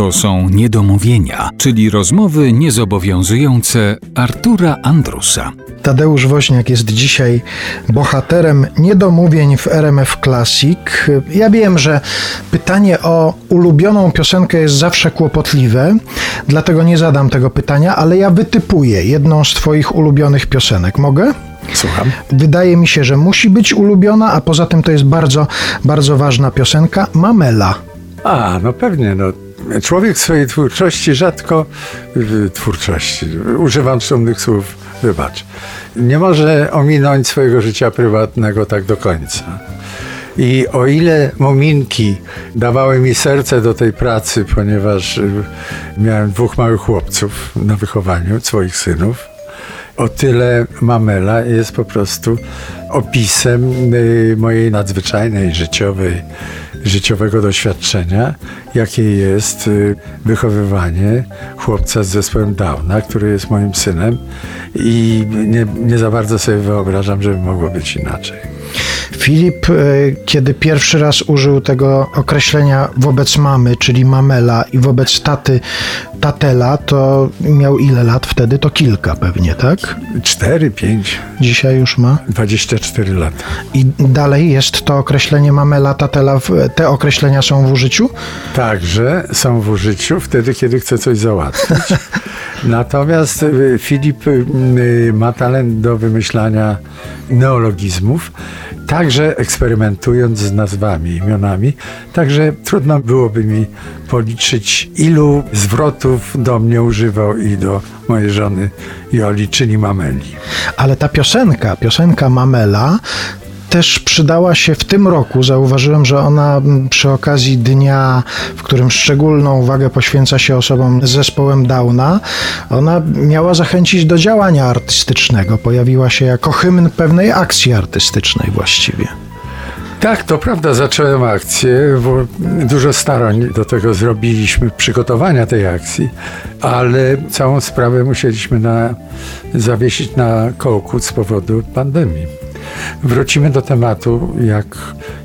To są niedomówienia, czyli rozmowy niezobowiązujące Artura Andrusa. Tadeusz Woźniak jest dzisiaj bohaterem niedomówień w RMF Classic. Ja wiem, że pytanie o ulubioną piosenkę jest zawsze kłopotliwe, dlatego nie zadam tego pytania, ale ja wytypuję jedną z Twoich ulubionych piosenek. Mogę? Słucham. Wydaje mi się, że musi być ulubiona, a poza tym to jest bardzo, bardzo ważna piosenka Mamela. A, no pewnie, no. Człowiek w swojej twórczości rzadko, twórczości, używam szumnych słów, wybacz, nie może ominąć swojego życia prywatnego tak do końca. I o ile muminki dawały mi serce do tej pracy, ponieważ y, miałem dwóch małych chłopców na wychowaniu, swoich synów, o tyle Mamela jest po prostu opisem y, mojej nadzwyczajnej życiowej, życiowego doświadczenia, jakie jest y, wychowywanie chłopca z zespołem Downa, który jest moim synem i nie, nie za bardzo sobie wyobrażam, żeby mogło być inaczej. Filip, e, kiedy pierwszy raz użył tego określenia wobec mamy, czyli mamela, i wobec taty, tatela, to miał ile lat wtedy? To kilka pewnie, tak? Cztery, pięć. Dzisiaj już ma? 24 lata. I dalej jest to określenie mamela, tatela, te określenia są w użyciu? Także są w użyciu wtedy, kiedy chce coś załatwić. Natomiast y, Filip y, y, ma talent do wymyślania neologizmów, także eksperymentując z nazwami, imionami. Także trudno byłoby mi policzyć, ilu zwrotów do mnie używał i do mojej żony Joli, czyli Mameli. Ale ta piosenka, piosenka Mamela, też przydała się w tym roku. Zauważyłem, że ona przy okazji dnia, w którym szczególną uwagę poświęca się osobom z zespołem Downa, ona miała zachęcić do działania artystycznego. Pojawiła się jako hymn pewnej akcji artystycznej właściwie. Tak, to prawda, zacząłem akcję, bo dużo starań do tego zrobiliśmy, przygotowania tej akcji, ale całą sprawę musieliśmy na, zawiesić na kołku z powodu pandemii. Wrócimy do tematu, jak,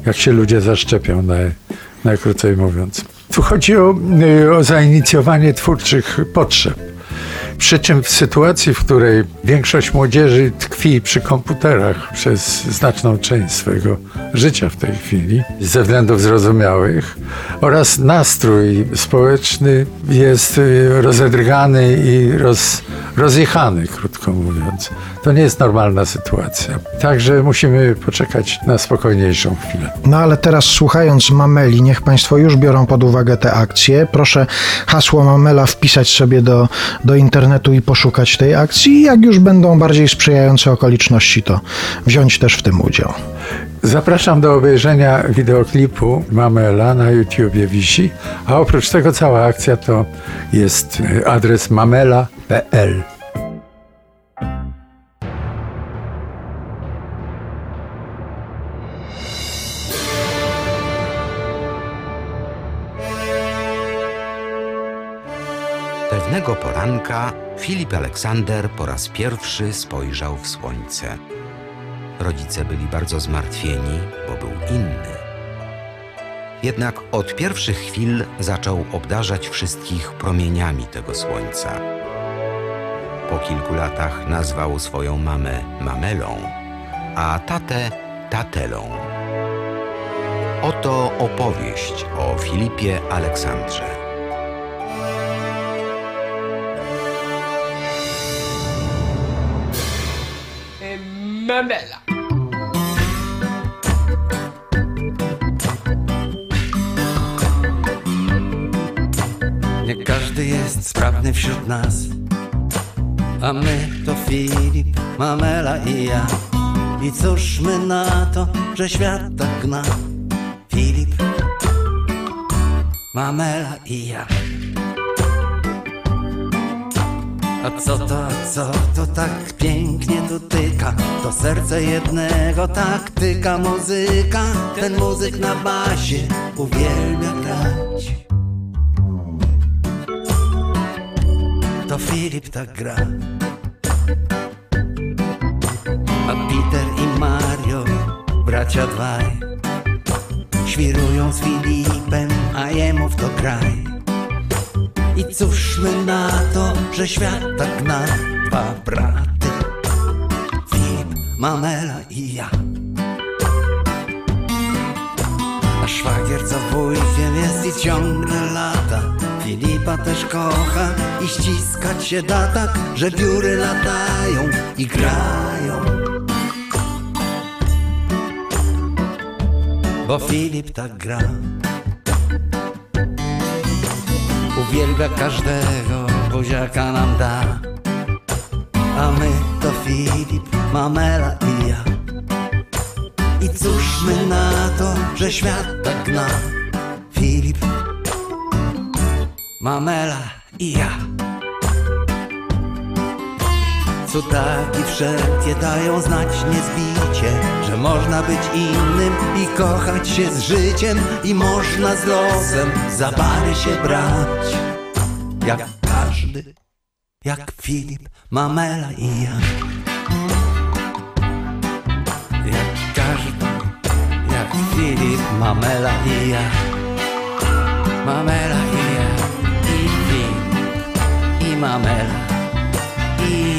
jak się ludzie zaszczepią, naj, najkrócej mówiąc. Tu chodzi o, o zainicjowanie twórczych potrzeb. Przy czym w sytuacji, w której większość młodzieży tkwi przy komputerach przez znaczną część swojego życia w tej chwili, ze względów zrozumiałych, oraz nastrój społeczny jest y, rozedrgany i roz, rozjechany, krótko mówiąc. To nie jest normalna sytuacja. Także musimy poczekać na spokojniejszą chwilę. No ale teraz słuchając Mameli, niech Państwo już biorą pod uwagę te akcje. Proszę hasło Mamela wpisać sobie do, do internetu i poszukać tej akcji. Jak już będą bardziej sprzyjające okoliczności, to wziąć też w tym udział. Zapraszam do obejrzenia wideoklipu Mamela na YouTubie wisi, a oprócz tego cała akcja to jest adres mamela.pl. Pewnego poranka Filip Aleksander po raz pierwszy spojrzał w słońce. Rodzice byli bardzo zmartwieni, bo był inny. Jednak od pierwszych chwil zaczął obdarzać wszystkich promieniami tego słońca. Po kilku latach nazwał swoją mamę Mamelą, a tatę Tatelą. Oto opowieść o Filipie Aleksandrze. Mamela. Nie każdy jest sprawny wśród nas. A my to Filip, Mamela i ja. I cóż my na to, że świat tak gna Filip, Mamela i ja A co to, co to tak pięknie dotyka To serce jednego tak tyka muzyka. Ten muzyk na basie uwielbia grać. To Filip tak gra. A Peter i Mario, bracia dwaj Świrują z Filipem, a jemu w to kraj I cóż my na to, że świat tak na dwa braty? Filip, Mamela i ja. A szwagier co wujkiem jest i ciągle lata. Filipa też kocha i ściskać się da tak Że biury latają i grają. Bo Filip tak gra Uwielbia każdego, buziaka nam da. A my to Filip, Mamela i ja. I cóż my na to, że świat tak gna Filip, Mamela i ja Cudaki wszelkie dają znać niezbicie Że można być innym i kochać się z życiem I można z losem za bary się brać. Jak każdy, jak Filip, Mamela i ja. Jak każdy, jak Filip, Mamela i ja. Mamela i ja. I Filip, i Mamela i ja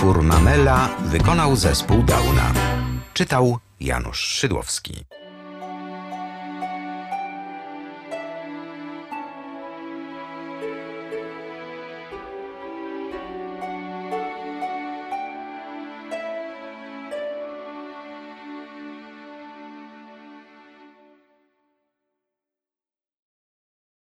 Utwór Mamela wykonał zespół Dauna. Czytał Janusz Szydłowski.